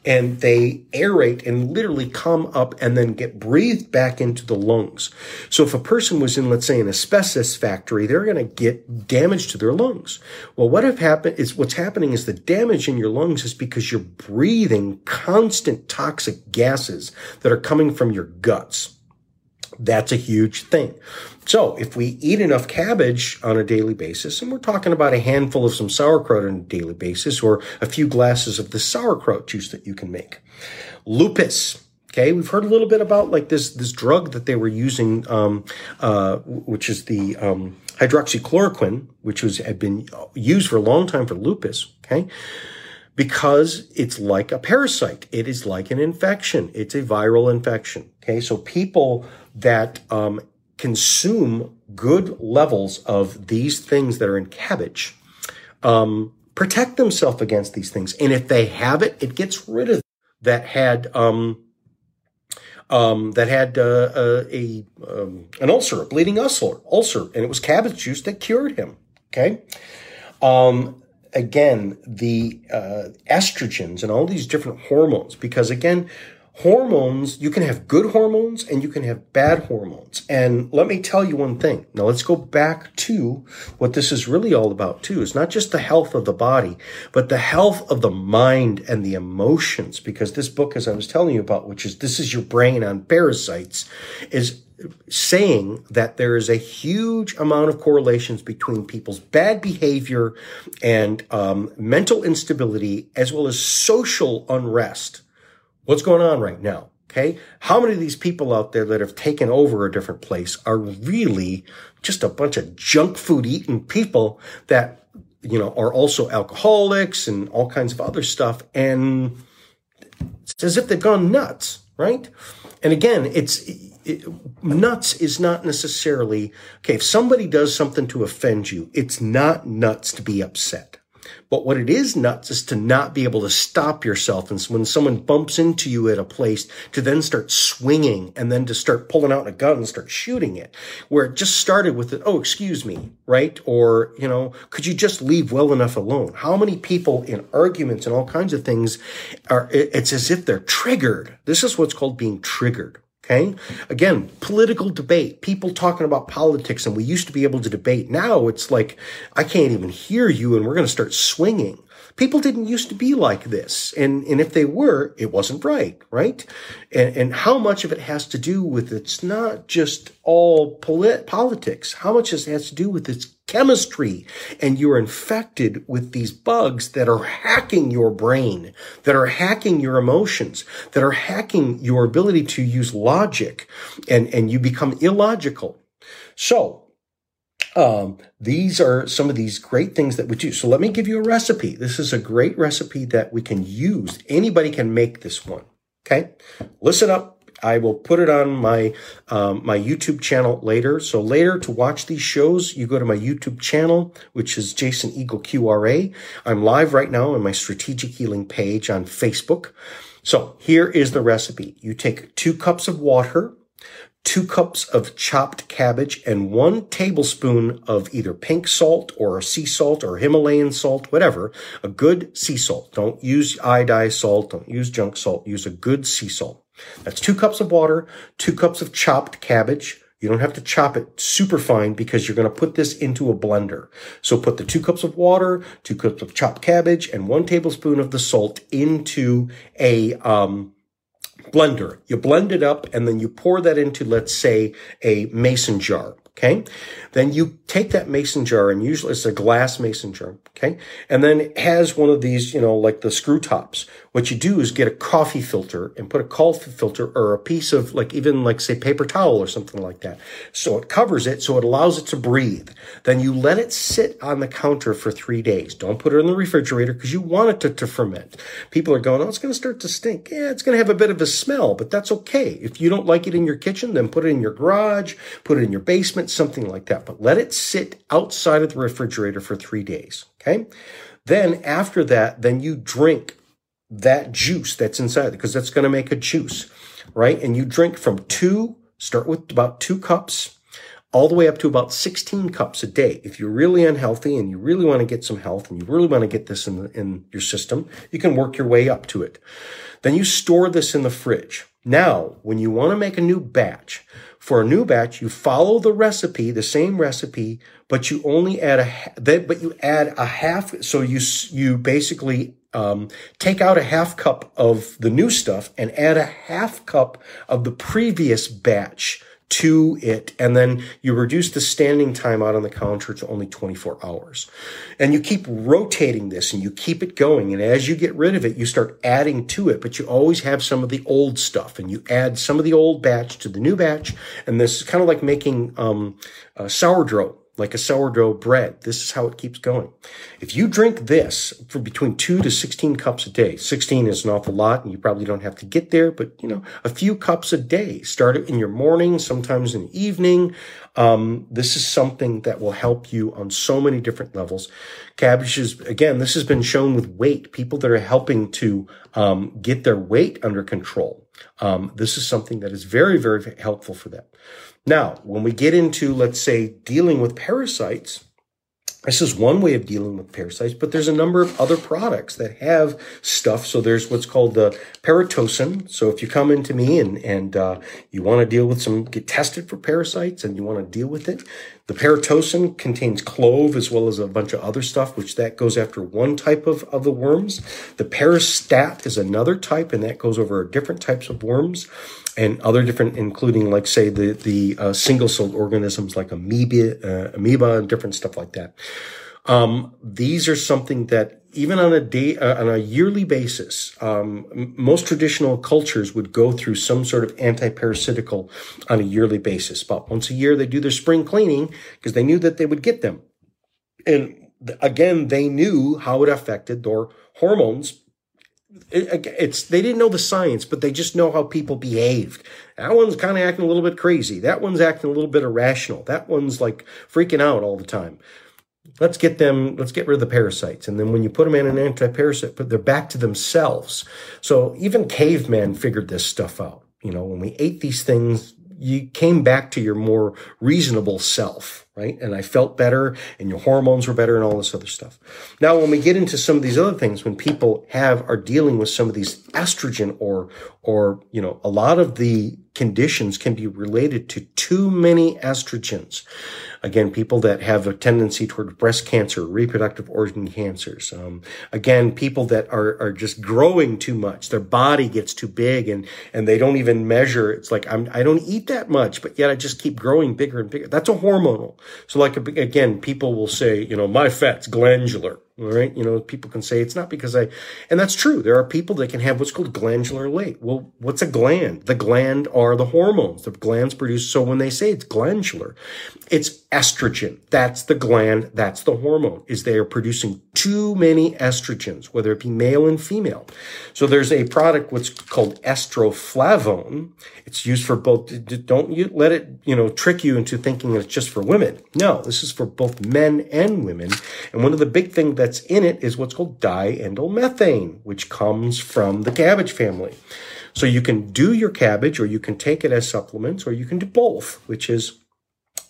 and they aerate and literally come up and then get breathed back into the lungs. So if a person was in, let's say, an asbestos factory, they're going to get damage to their lungs. Well, what have happened is what's happening is the damage in your lungs is because you're breathing constant toxic gases that are coming from your guts. That's a huge thing. So if we eat enough cabbage on a daily basis, and we're talking about a handful of some sauerkraut on a daily basis, or a few glasses of the sauerkraut juice that you can make. Lupus. Okay, we've heard a little bit about like this this drug that they were using, um, uh, which is the um, hydroxychloroquine, which was had been used for a long time for lupus. Okay, because it's like a parasite. It is like an infection. It's a viral infection. Okay. So people that, um, consume good levels of these things that are in cabbage, um, protect themselves against these things. And if they have it, it gets rid of that had, um, um, that had uh, uh, a um, an ulcer, a bleeding ulcer, ulcer, and it was cabbage juice that cured him. Okay, um, again, the uh, estrogens and all these different hormones, because again, hormones, you can have good hormones and you can have bad hormones. And let me tell you one thing. Now let's go back to what this is really all about too. It's not just the health of the body, but the health of the mind and the emotions. Because this book, as I was telling you about, which is This is Your Brain on Parasites, is saying that there is a huge amount of correlations between people's bad behavior and um, mental instability as well as social unrest. What's going on right now? Okay. How many of these people out there that have taken over a different place are really just a bunch of junk food eating people that, you know, are also alcoholics and all kinds of other stuff. And it's as if they've gone nuts, right? And again, it's, it, nuts is not necessarily okay. If somebody does something to offend you, it's not nuts to be upset. But what it is nuts is to not be able to stop yourself. And when someone bumps into you at a place to then start swinging and then to start pulling out a gun and start shooting it, where it just started with, the, oh, excuse me, right? Or, you know, could you just leave well enough alone? How many people in arguments and all kinds of things are, it's as if they're triggered. This is what's called being triggered. Okay. Again, political debate, people talking about politics, and we used to be able to debate. Now it's like, I can't even hear you, and we're going to start swinging. People didn't used to be like this. And, and if they were, it wasn't right, right? And, and how much of it has to do with it's not just all polit- politics. How much it has to do with its chemistry and you're infected with these bugs that are hacking your brain, that are hacking your emotions, that are hacking your ability to use logic and, and you become illogical. So um, these are some of these great things that we do. So let me give you a recipe. This is a great recipe that we can use. Anybody can make this one. Okay. Listen up. I will put it on my um, my YouTube channel later. So later to watch these shows, you go to my YouTube channel, which is Jason Eagle QRA. I'm live right now on my strategic healing page on Facebook. So here is the recipe. You take two cups of water, two cups of chopped cabbage, and one tablespoon of either pink salt or sea salt or Himalayan salt, whatever, a good sea salt. Don't use iodized salt. Don't use junk salt. Use a good sea salt. That's two cups of water, two cups of chopped cabbage. You don't have to chop it super fine because you're going to put this into a blender. So put the two cups of water, two cups of chopped cabbage, and one tablespoon of the salt into a, um, blender. You blend it up and then you pour that into, let's say, a mason jar. Okay. Then you take that mason jar and usually it's a glass mason jar. Okay. And then it has one of these, you know, like the screw tops. What you do is get a coffee filter and put a coffee filter or a piece of like even like say paper towel or something like that. So it covers it. So it allows it to breathe. Then you let it sit on the counter for three days. Don't put it in the refrigerator because you want it to, to ferment. People are going, Oh, it's going to start to stink. Yeah, it's going to have a bit of a smell, but that's okay. If you don't like it in your kitchen, then put it in your garage, put it in your basement something like that. But let it sit outside of the refrigerator for three days. Okay. Then after that, then you drink that juice that's inside because that's going to make a juice, right? And you drink from two, start with about two cups all the way up to about 16 cups a day. If you're really unhealthy and you really want to get some health and you really want to get this in, the, in your system, you can work your way up to it. Then you store this in the fridge. Now, when you want to make a new batch, for a new batch, you follow the recipe, the same recipe, but you only add a, but you add a half. So you, you basically, um, take out a half cup of the new stuff and add a half cup of the previous batch to it. And then you reduce the standing time out on the counter to only 24 hours. And you keep rotating this and you keep it going. And as you get rid of it, you start adding to it, but you always have some of the old stuff and you add some of the old batch to the new batch. And this is kind of like making, um, sourdough like a sourdough bread. This is how it keeps going. If you drink this for between two to 16 cups a day, 16 is an awful lot and you probably don't have to get there, but you know, a few cups a day, start it in your morning, sometimes in the evening. Um, this is something that will help you on so many different levels. Cabbage is, again, this has been shown with weight, people that are helping to, um, get their weight under control. Um, this is something that is very, very helpful for them. Now, when we get into, let's say, dealing with parasites, this is one way of dealing with parasites, but there's a number of other products that have stuff. So there's what's called the paratocin. So if you come into me and, and uh, you want to deal with some, get tested for parasites and you want to deal with it, the paratocin contains clove as well as a bunch of other stuff, which that goes after one type of, of the worms. The paristat is another type, and that goes over different types of worms and other different, including like say the the uh, single celled organisms like amoeba, uh, amoeba, and different stuff like that. Um, these are something that even on a day uh, on a yearly basis, um, most traditional cultures would go through some sort of anti-parasitical on a yearly basis. But once a year, they do their spring cleaning because they knew that they would get them, and again, they knew how it affected their hormones it, it's they didn't know the science, but they just know how people behaved. That one's kind of acting a little bit crazy. That one's acting a little bit irrational. That one's like freaking out all the time. let's get them, let's get rid of the parasites. And then when you put them in an anti-parasite, but they're back to themselves. So even cavemen figured this stuff out. You know, when we ate these things, you came back to your more reasonable self, right? And I felt better and your hormones were better and all this other stuff. Now, when we get into some of these other things, when people have, are dealing with some of these estrogen or, or, you know, a lot of the conditions can be related to too many estrogens. Again, people that have a tendency toward breast cancer, reproductive organ cancers. Um, again, people that are, are just growing too much. Their body gets too big and, and they don't even measure. It's like, I'm, I don't eat that much, but yet I just keep growing bigger and bigger. That's a hormonal. So like, again, people will say, you know, my fat's glandular. Right. You know, people can say it's not because I, and that's true. There are people that can have what's called glandular late. Well, what's a gland? The gland are the hormones. The glands produce. So when they say it's glandular, it's estrogen. That's the gland. That's the hormone is they are producing too many estrogens, whether it be male and female. So there's a product what's called estroflavone. It's used for both. Don't you let it, you know, trick you into thinking it's just for women. No, this is for both men and women. And one of the big things that's in it is what's called diindolylmethane, which comes from the cabbage family. So you can do your cabbage or you can take it as supplements or you can do both, which is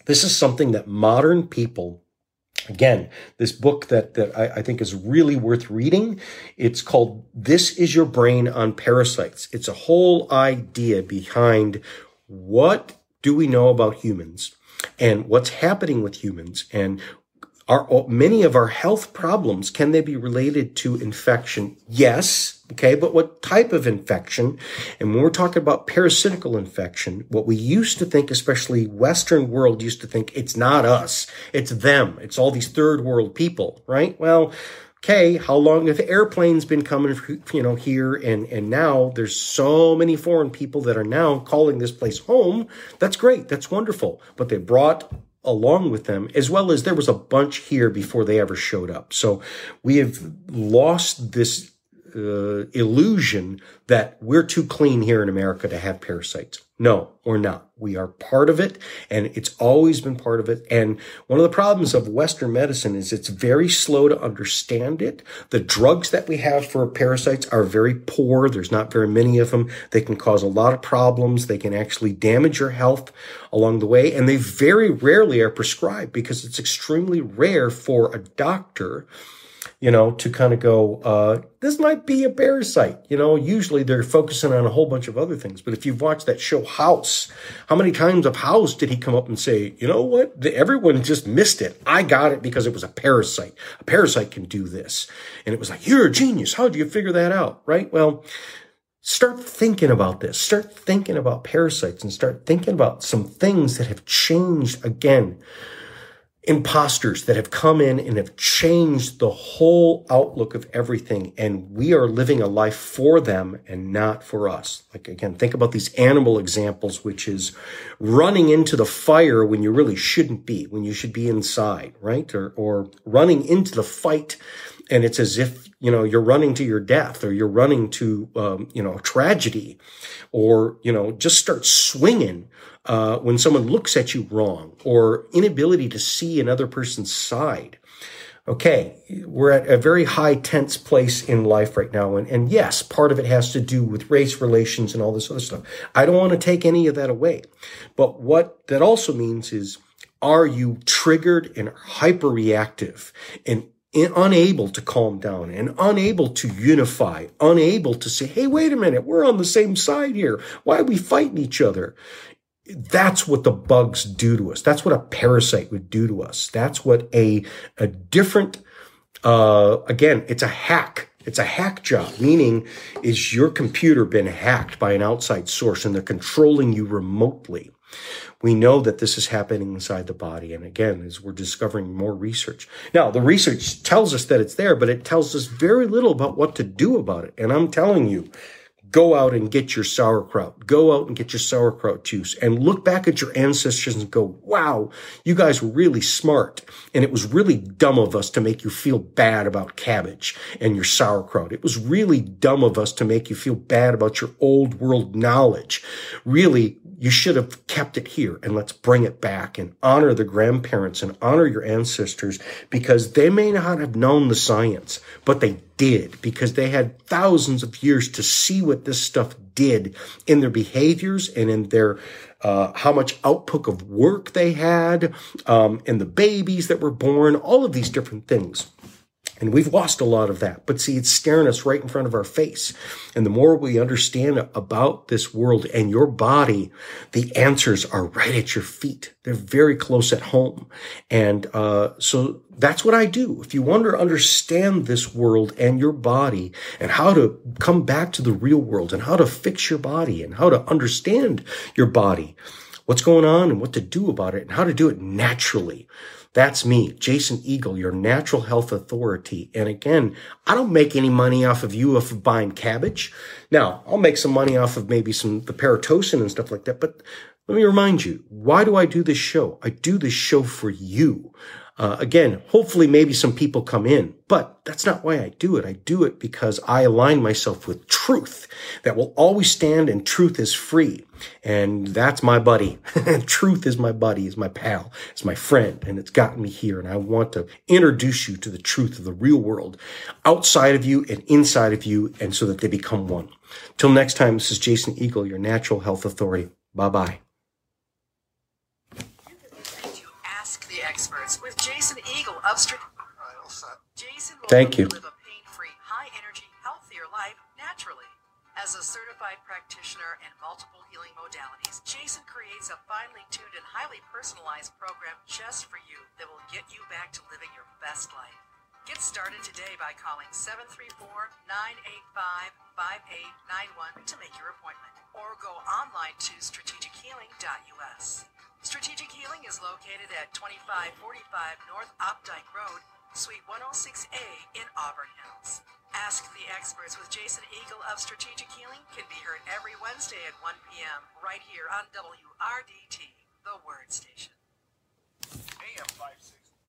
this is something that modern people Again, this book that, that I, I, think is really worth reading. It's called This is Your Brain on Parasites. It's a whole idea behind what do we know about humans and what's happening with humans and are many of our health problems, can they be related to infection? Yes. Okay. But what type of infection? And when we're talking about parasitical infection, what we used to think, especially Western world used to think it's not us. It's them. It's all these third world people, right? Well, okay, how long have airplanes been coming, you know, here and, and now there's so many foreign people that are now calling this place home. That's great. That's wonderful. But they brought along with them, as well as there was a bunch here before they ever showed up. So we have lost this uh, illusion that we're too clean here in America to have parasites. No, we're not. We are part of it, and it's always been part of it. And one of the problems of Western medicine is it's very slow to understand it. The drugs that we have for parasites are very poor. There's not very many of them. They can cause a lot of problems. They can actually damage your health along the way, and they very rarely are prescribed because it's extremely rare for a doctor you know, to kind of go, uh, this might be a parasite. You know, usually they're focusing on a whole bunch of other things. But if you've watched that show House, how many times of House did he come up and say, you know what? Everyone just missed it. I got it because it was a parasite. A parasite can do this. And it was like, you're a genius. How do you figure that out? Right? Well, start thinking about this. Start thinking about parasites and start thinking about some things that have changed again imposters that have come in and have changed the whole outlook of everything. And we are living a life for them and not for us. Like again, think about these animal examples, which is running into the fire when you really shouldn't be, when you should be inside, right? Or, or running into the fight. And it's as if, you know, you're running to your death or you're running to, um, you know, tragedy or, you know, just start swinging uh, when someone looks at you wrong or inability to see another person's side. Okay, we're at a very high tense place in life right now. And, and yes, part of it has to do with race relations and all this other stuff. I don't want to take any of that away. But what that also means is, are you triggered and hyper reactive and unable to calm down and unable to unify, unable to say, Hey, wait a minute. We're on the same side here. Why are we fighting each other? that's what the bugs do to us. That's what a parasite would do to us. That's what a, a different, uh, again, it's a hack. It's a hack job, meaning is your computer been hacked by an outside source and they're controlling you remotely. We know that this is happening inside the body. And again, as we're discovering more research. Now, the research tells us that it's there, but it tells us very little about what to do about it. And I'm telling you, Go out and get your sauerkraut. Go out and get your sauerkraut juice and look back at your ancestors and go, wow, you guys were really smart. And it was really dumb of us to make you feel bad about cabbage and your sauerkraut. It was really dumb of us to make you feel bad about your old world knowledge. Really, you should have kept it here and let's bring it back and honor the grandparents and honor your ancestors because they may not have known the science, but they did because they had thousands of years to see what this stuff did in their behaviors and in their uh, how much output of work they had, um, and the babies that were born, all of these different things. And we've lost a lot of that. But see, it's staring us right in front of our face. And the more we understand about this world and your body, the answers are right at your feet. They're very close at home. And uh, so that's what I do. If you want to understand this world and your body and how to come back to the real world and how to fix your body and how to understand your body, what's going on and what to do about it and how to do it naturally that's me, Jason Eagle, your natural health authority. And again, I don't make any money off of you of buying cabbage. Now, I'll make some money off of maybe some the paratocin and stuff like that. But let me remind you, why do I do this show? I do this show for you. Uh, again, hopefully maybe some people come in, but that's not why I do it. I do it because I align myself with truth that will always stand and truth is free. And that's my buddy. truth is my buddy, is my pal, is my friend, and it's gotten me here. And I want to introduce you to the truth of the real world outside of you and inside of you, and so that they become one. Till next time, this is Jason Eagle, your natural health authority. Bye bye. Uh, Jason of Str- Jason Thank you. live a pain-free, high-energy, healthier life naturally. As a certified practitioner in multiple healing modalities, Jason creates a finely tuned and highly personalized program just for you that will get you back to living your best life. Get started today by calling 734-985-5891 to make your appointment or go online to strategichealing.us. Strategic Healing is located at 2545 North Opdyke Road, Suite 106A in Auburn Hills. Ask the Experts with Jason Eagle of Strategic Healing can be heard every Wednesday at 1 p.m. right here on WRDT, the Word Station. AM 56.